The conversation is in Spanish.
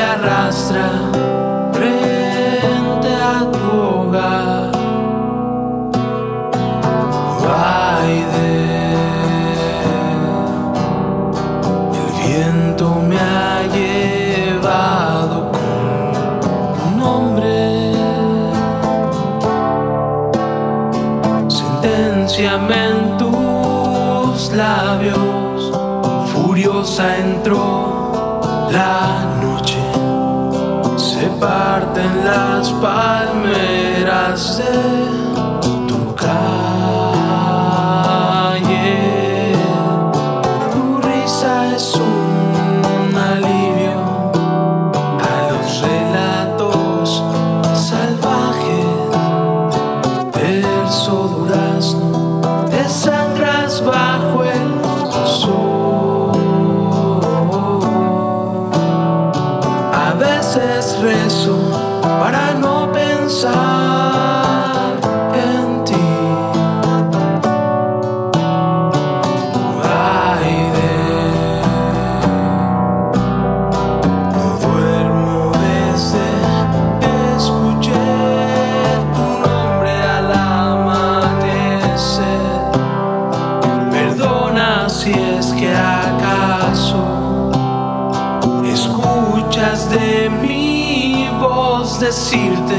arrastra frente a tu hogar. El viento me ha llevado con tu nombre. Sentenciame en tus labios, furiosa entró la parten las para no pensar decirte